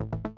you